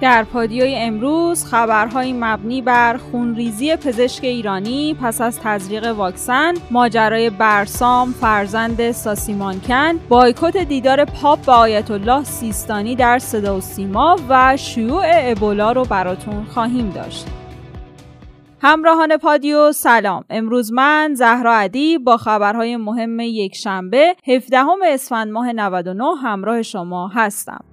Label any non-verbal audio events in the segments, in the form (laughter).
در پادیوی امروز خبرهایی مبنی بر خونریزی پزشک ایرانی پس از تزریق واکسن، ماجرای برسام فرزند ساسیمانکن، بایکوت دیدار پاپ با آیت الله سیستانی در صدا و سیما و شیوع ابولا رو براتون خواهیم داشت. همراهان پادیو سلام امروز من زهرا عدی با خبرهای مهم یک شنبه 17 اسفند ماه 99 همراه شما هستم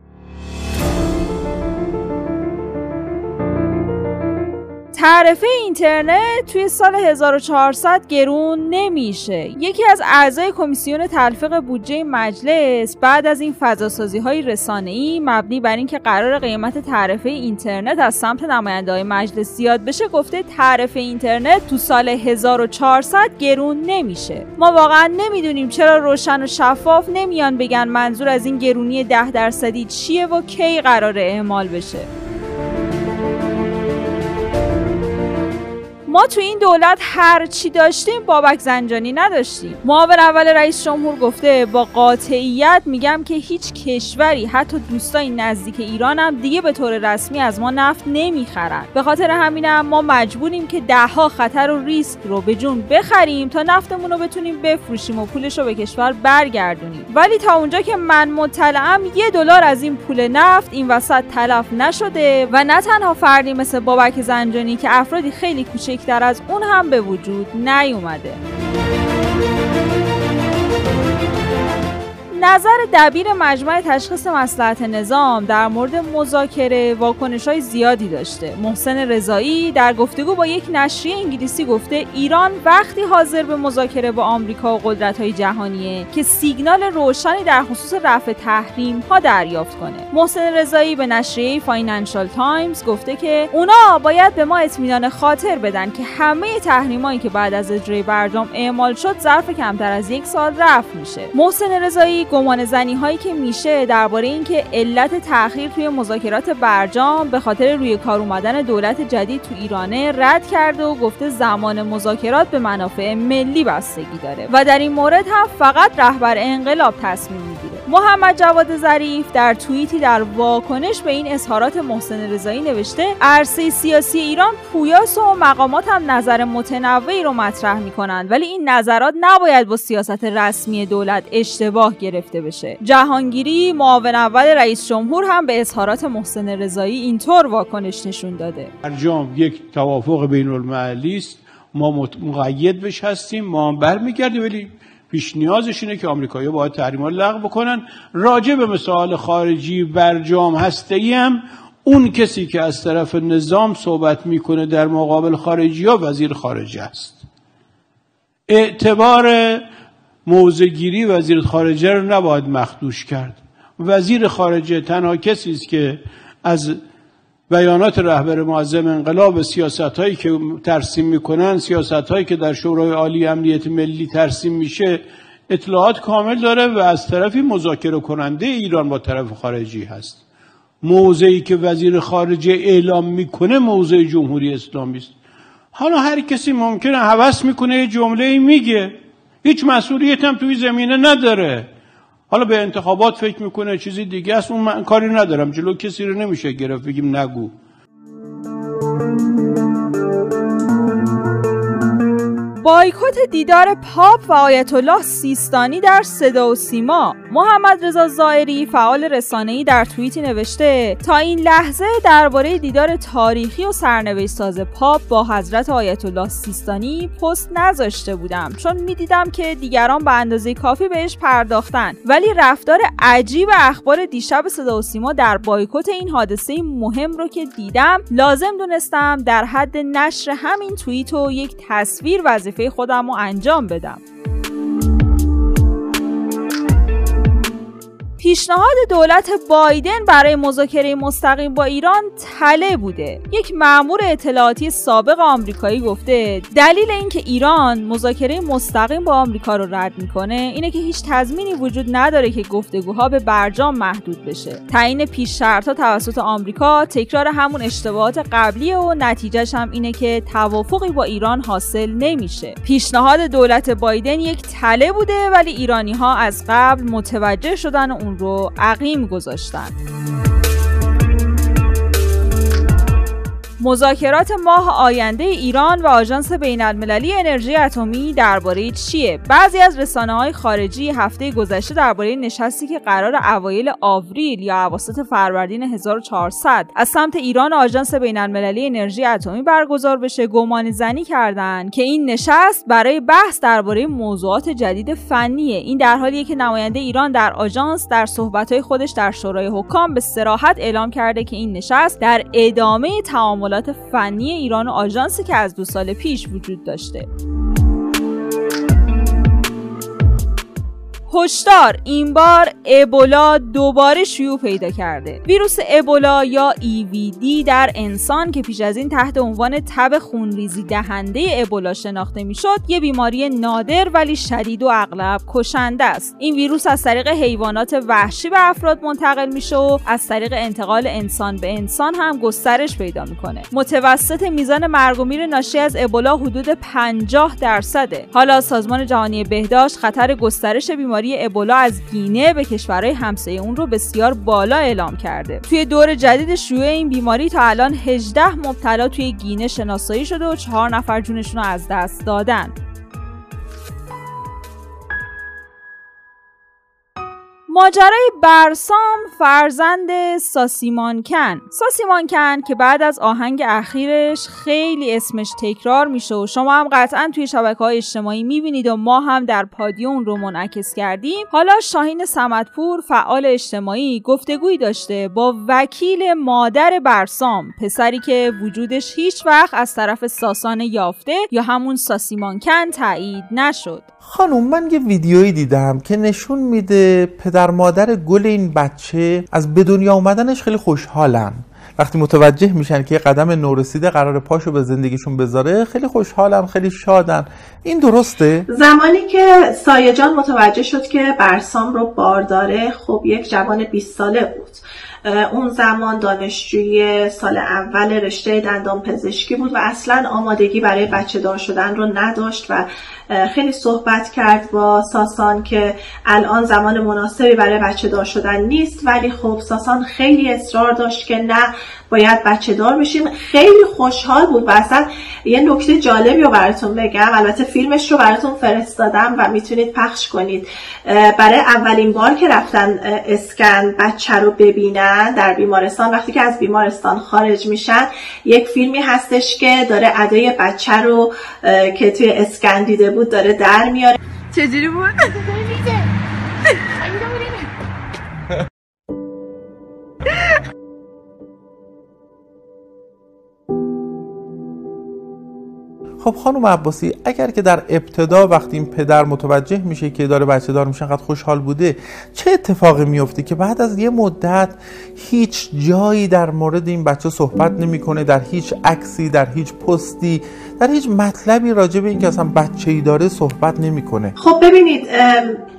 تعرفه اینترنت توی سال 1400 گرون نمیشه. یکی از اعضای کمیسیون تلفیق بودجه مجلس بعد از این فضاسازی های رسانه ای مبنی بر اینکه قرار قیمت تعرفه اینترنت از سمت نماینده های مجلس زیاد بشه گفته تعرفه اینترنت تو سال 1400 گرون نمیشه. ما واقعا نمی‌دونیم چرا روشن و شفاف نمیان بگن منظور از این گرونی 10 درصدی چیه و کی قرار اعمال بشه. ما تو این دولت هر چی داشتیم بابک زنجانی نداشتیم. معاون اول رئیس جمهور گفته با قاطعیت میگم که هیچ کشوری حتی دوستای نزدیک ایران هم دیگه به طور رسمی از ما نفت نمی‌خرن به خاطر همینم ما مجبوریم که دهها خطر و ریسک رو به جون بخریم تا نفتمون رو بتونیم بفروشیم و پولش رو به کشور برگردونیم. ولی تا اونجا که من مطلعم یه دلار از این پول نفت این وسط تلف نشده و نه تنها فردی مثل بابک زنجانی که افرادی خیلی کوچک بیشتر از اون هم به وجود نیومده. نظر دبیر مجمع تشخیص مصلحت نظام در مورد مذاکره واکنش های زیادی داشته. محسن رضایی در گفتگو با یک نشریه انگلیسی گفته ایران وقتی حاضر به مذاکره با آمریکا و قدرت های جهانیه که سیگنال روشنی در خصوص رفع تحریم ها دریافت کنه. محسن رضایی به نشریه فاینانشال تایمز گفته که اونا باید به ما اطمینان خاطر بدن که همه تحریمایی که بعد از اجرای برجام اعمال شد ظرف کمتر از یک سال رفع میشه. محسن رضایی گمان زنی هایی که میشه درباره اینکه علت تاخیر توی مذاکرات برجام به خاطر روی کار اومدن دولت جدید تو ایرانه رد کرده و گفته زمان مذاکرات به منافع ملی بستگی داره. و در این مورد هم فقط رهبر انقلاب تصمیم محمد جواد ظریف در توییتی در واکنش به این اظهارات محسن رضایی نوشته عرصه سیاسی ایران پویاس و مقامات هم نظر متنوعی رو مطرح می‌کنند ولی این نظرات نباید با سیاست رسمی دولت اشتباه گرفته بشه. جهانگیری معاون اول رئیس جمهور هم به اظهارات محسن رضایی اینطور واکنش نشون داده. برجام یک توافق بین المللی است. ما مقید بش هستیم ما هم برمیگردیم ولی پیش نیازش اینه که آمریکایی‌ها باید تحریم‌ها لغو بکنن. راجع به مسائل خارجی برجام هسته هم اون کسی که از طرف نظام صحبت می‌کنه در مقابل خارجی ها وزیر خارجه است. اعتبار موزگیری وزیر خارجه رو نباید مخدوش کرد. وزیر خارجه تنها کسی است که از بیانات رهبر معظم انقلاب سیاست هایی که ترسیم می‌کنن سیاست هایی که در شورای عالی امنیت ملی ترسیم میشه اطلاعات کامل داره و از طرفی مذاکره کننده ایران با طرف خارجی هست. موضعی که وزیر خارجه اعلام می‌کنه موضع جمهوری اسلامی است. حالا هر کسی ممکنه هوس می‌کنه یه جمله میگه. هیچ مسئولیت هم توی زمینه نداره. حالا به انتخابات فکر می‌کنه چیزی دیگه است اون من کاری ندارم. جلو کسی رو نمیشه گرفت بگیم نگو. بایکوت دیدار پاپ و آیت الله سیستانی در صدا و سیما. محمد رضا زائری فعال رسانه‌ای در توییتی نوشته تا این لحظه درباره دیدار تاریخی و سرنوشت ساز پاپ با حضرت آیت الله سیستانی پست نذاشته بودم چون می‌دیدم که دیگران به اندازه کافی بهش پرداختن. ولی رفتار عجیب اخبار دیشب صدا و سیما در بایکوت این حادثه مهم رو که دیدم لازم دونستم در حد نشر همین توییت و یک تصویر وظیفه خودم رو انجام بدم. پیشنهاد دولت بایدن برای مذاکره مستقیم با ایران تله بوده. یک مأمور اطلاعاتی سابق آمریکایی گفته دلیل اینکه ایران مذاکره مستقیم با آمریکا رو رد می‌کنه اینه که هیچ تضمینی وجود نداره که گفتگوها به برجام محدود بشه. تعیین پیش شرطها توسط آمریکا تکرار همون اشتباهات قبلی و نتیجهش هم اینه که توافقی با ایران حاصل نمیشه. پیشنهاد دولت بایدن یک تله بوده ولی ایرانی ها از قبل متوجه شدن اون رو عقیم گذاشتن. مذاکرات ماه آینده ایران و آژانس بین المللی انرژی اتمی درباره چیه؟ بعضی از رسانه های خارجی هفته گذشته درباره نشستی که قرار اوایل آوریل یا اواسط فروردین 1400 از سمت ایران و آژانس بین المللی انرژی اتمی برگزار بشه گمان زنی کردند که این نشست برای بحث درباره موضوعات جدید فنیه. این در حالیه که نماینده ایران در آژانس در صحبت‌های خودش در شورای حکام به سراحت اعلام کرده که این نشست در ادامه تعاملات فنی ایران و آژانسی که از دو سال پیش وجود داشته. هشدار این بار ابولا دوباره شیوع پیدا کرده. ویروس ابولا یا EVD در انسان که پیش از این تحت عنوان تب خونریزی دهنده ابولا شناخته می‌شد یه بیماری نادر ولی شدید و اغلب کشنده است. این ویروس از طریق حیوانات وحشی به افراد منتقل میشه و از طریق انتقال انسان به انسان هم گسترش پیدا می‌کنه. متوسط میزان مرگ و میر ناشی از ابولا حدود 50 درصده. حالا سازمان جهانی بهداشت خطر گسترش بیماری ابولا از گینه به کشورهای همسایه اون رو بسیار بالا اعلام کرده. توی دور جدید شیوع این بیماری تا الان 18 مبتلا توی گینه شناسایی شده و چهار نفر جونشون رو از دست دادن. ماجرای برسام فرزند ساسیمانکن. ساسیمانکن که بعد از آهنگ اخیرش خیلی اسمش تکرار میشه و شما هم قطعا توی شبکه های اجتماعی می‌بینید و ما هم در پادیون رو منعکس کردیم. حالا شاهین سمتپور فعال اجتماعی گفتگویی داشته با وکیل مادر برسام پسری که وجودش هیچ وقت از طرف ساسان یافته یا همون ساسیمانکن تایید نشد. خانم من یه ویدیویی دیدم که نشون میده پدر مادر گل این بچه از به دنیا اومدنش خیلی خوشحالن. وقتی متوجه میشن که یه قدم نورسیده قرار پاشو به زندگیشون بذاره خیلی خوشحالن خیلی شادن. این درسته؟ زمانی که سایه جان متوجه شد که برسام رو بارداره خب یک جوان 20 ساله بود اون زمان دانشجوی سال اول رشته دندان پزشکی بود و اصلا آمادگی برای بچه دار شدن رو نداشت و خیلی صحبت کرد با ساسان که الان زمان مناسبی برای بچه دار شدن نیست ولی خب ساسان خیلی اصرار داشت که نه باید بچه دار بشیم. خیلی خوشحال بود و اصلا یه نکته جالبی رو براتون بگم. البته فیلمش رو براتون فرستادم و می‌تونید پخش کنید. برای اولین بار که رفتن اسکن بچه رو ببینن در بیمارستان وقتی که از بیمارستان خارج میشن یک فیلمی هستش که داره ادای بچه رو که توی اسکن دیده بود داره در میاره. چجوری بود؟ (laughs) خب خانم عباسی اگر که در ابتدا وقتی این پدر متوجه میشه که داره بچه دار میشه قد خوشحال بوده چه اتفاقی میفته که بعد از یه مدت هیچ جایی در مورد این بچه صحبت نمی‌کنه در هیچ عکسی در هیچ پستی در هیچ مطلبی راجع به اینکه اصلا بچه ای داره صحبت نمی‌کنه. خب ببینید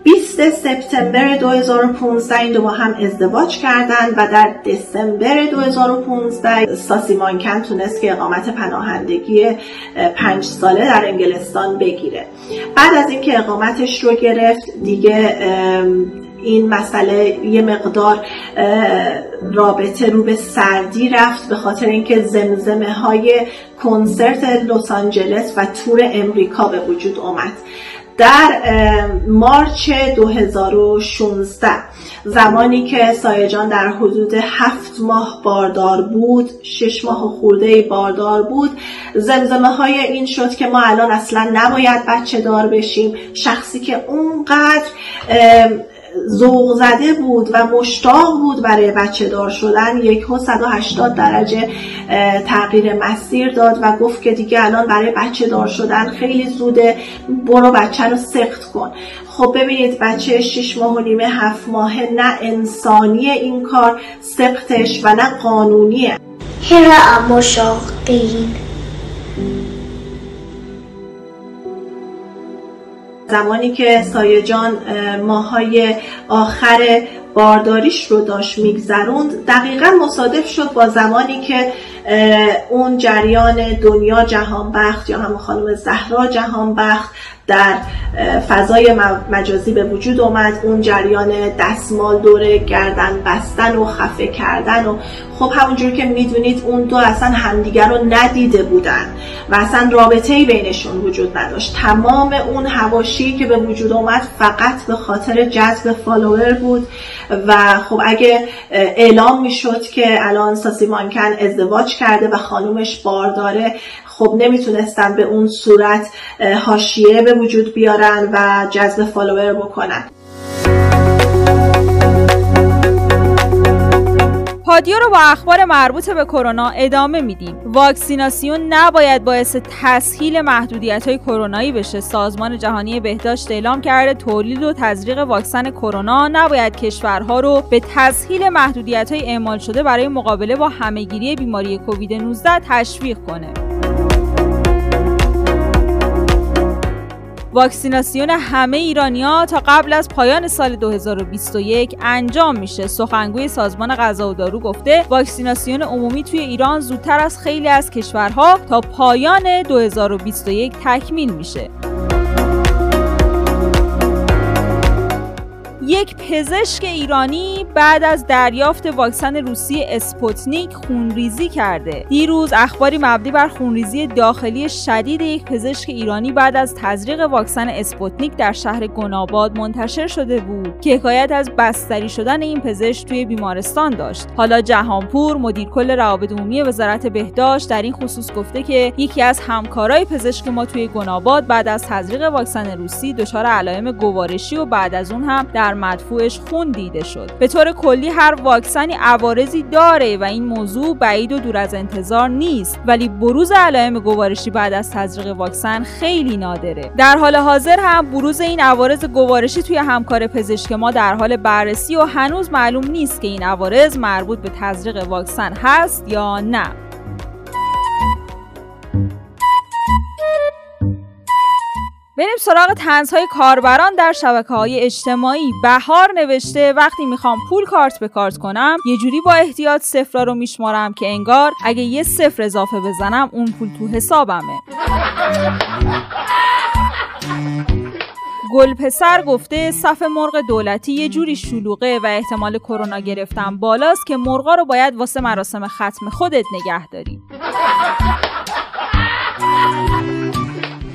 20 سپتامبر 2015 این دو با هم ازدواج کردن و در دسامبر 2015 ساسی مانکن تونست که اقامت پناهندگی پنج ساله در انگلستان بگیره. بعد از اینکه اقامتش رو گرفت دیگه این مسئله یه مقدار رابطه رو به سردی رفت به خاطر اینکه زمزمه های کنسرت لس آنجلس و تور امریکا به وجود اومد در مارچ 2016 زمانی که سایجان در حدود هفت ماه باردار بود شش ماه خورده باردار بود زمزمه های این شد که ما الان اصلا نباید بچه دار بشیم. شخصی که اونقدر ذوق زده بود و مشتاق بود برای بچه دار شدن. یک 180 درجه تغییر مسیر داد و گفت که دیگه الان برای بچه دار شدن خیلی زوده برو بچه رو سخت کن. خب ببینید بچه 6 ماه و نیمه هفت ماهه نه انسانی این کار سختش و نه قانونیه. هرا مشاقین زمانی که سایه جان ماهای آخر بارداریش رو داشت میگذروند دقیقا مصادف شد با زمانی که اون جریان دنیا جهانبخت یا همون خانم زهرا جهانبخت در فضای مجازی به وجود اومد اون جریان دستمال دور گردن بستن و خفه کردن و خب همونجور که می‌دونید اون دو اصلا همدیگر رو ندیده بودن و اصلا رابطه ای بینشون وجود نداشت. تمام اون هواشی که به وجود اومد فقط به خاطر جذب فالوور بود و خب اگه اعلام می‌شد که الان ساسی مانکن ازدواج کرده و خانومش بارداره خب نمی‌تونستن به اون صورت حاشیه به وجود بیارن و جذب فالوور بکنن. پادیو رو با اخبار مربوط به کرونا ادامه میدیم. واکسیناسیون نباید باعث تسهیل محدودیت های کرونایی بشه. سازمان جهانی بهداشت اعلام کرده تولید و تزریق واکسن کرونا نباید کشورها رو به تسهیل محدودیت های اعمال شده برای مقابله با همهگیری بیماری کووید 19 تشویق کنه. واکسیناسیون همه ایرانیا تا قبل از پایان سال 2021 انجام میشه. سخنگوی سازمان غذا و دارو گفته واکسیناسیون عمومی توی ایران زودتر از خیلی از کشورها تا پایان 2021 تکمیل میشه. یک پزشک ایرانی بعد از دریافت واکسن روسی اسپوتنیک خونریزی کرده. دیروز اخباری مبنی بر خونریزی داخلی شدید یک پزشک ایرانی بعد از تزریق واکسن اسپوتنیک در شهر گناباد منتشر شده بود. که حکایت از بستری شدن این پزشک توی بیمارستان داشت. حالا جهانپور مدیر کل روابط عمومی وزارت بهداشت در این خصوص گفته که یکی از همکارای پزشک ما توی گناباد بعد از تزریق واکسن روسی دچار علائم گوارشی و بعد از اون هم در مدفوعش خون دیده شد. به طور کلی هر واکسنی عوارضی داره و این موضوع بعید و دور از انتظار نیست. ولی بروز علائم گوارشی بعد از تزریق واکسن خیلی نادره. در حال حاضر هم بروز این عوارض گوارشی توی همکار پزشک ما در حال بررسی و هنوز معلوم نیست که این عوارض مربوط به تزریق واکسن هست یا نه. بریم سراغ تنزهای کاربران در شبکه های اجتماعی. بهار نوشته وقتی می‌خوام پول کارت به کارت کنم یه جوری با احتیاط صفرا رو میشمارم که انگار اگه یه صفر اضافه بزنم اون پول تو حسابمه. گل پسر گفته صف مرغ دولتی یه جوری شلوغه و احتمال کرونا گرفتن بالاست که مرغا رو باید واسه مراسم ختم خودت نگه داری.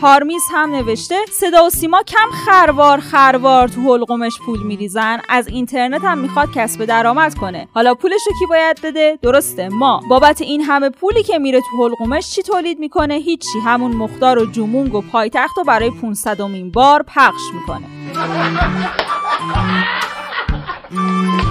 پارمیز هم نوشته صدا و سیما کم خروار خروار تو حلقومش پول میریزن. از اینترنت هم می‌خواد کسب درآمد کنه. حالا پولش رو کی باید بده؟ درسته ما. بابت این همه پولی که میره تو حلقومش چی تولید می‌کنه؟ هیچی. همون مختار و جمونگ و پایتخت و برای 500 بار پخش می‌کنه. (laughs)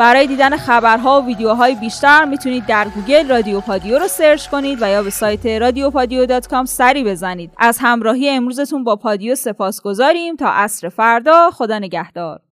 برای دیدن خبرها و ویدیوهای بیشتر می‌تونید در گوگل رادیو پادیو رو search کنید و یا به سایت رادیو پادیو سری بزنید. از همراهی امروزتون با پادیو سپاسگزاریم تا عصر فردا خدا نگهدار.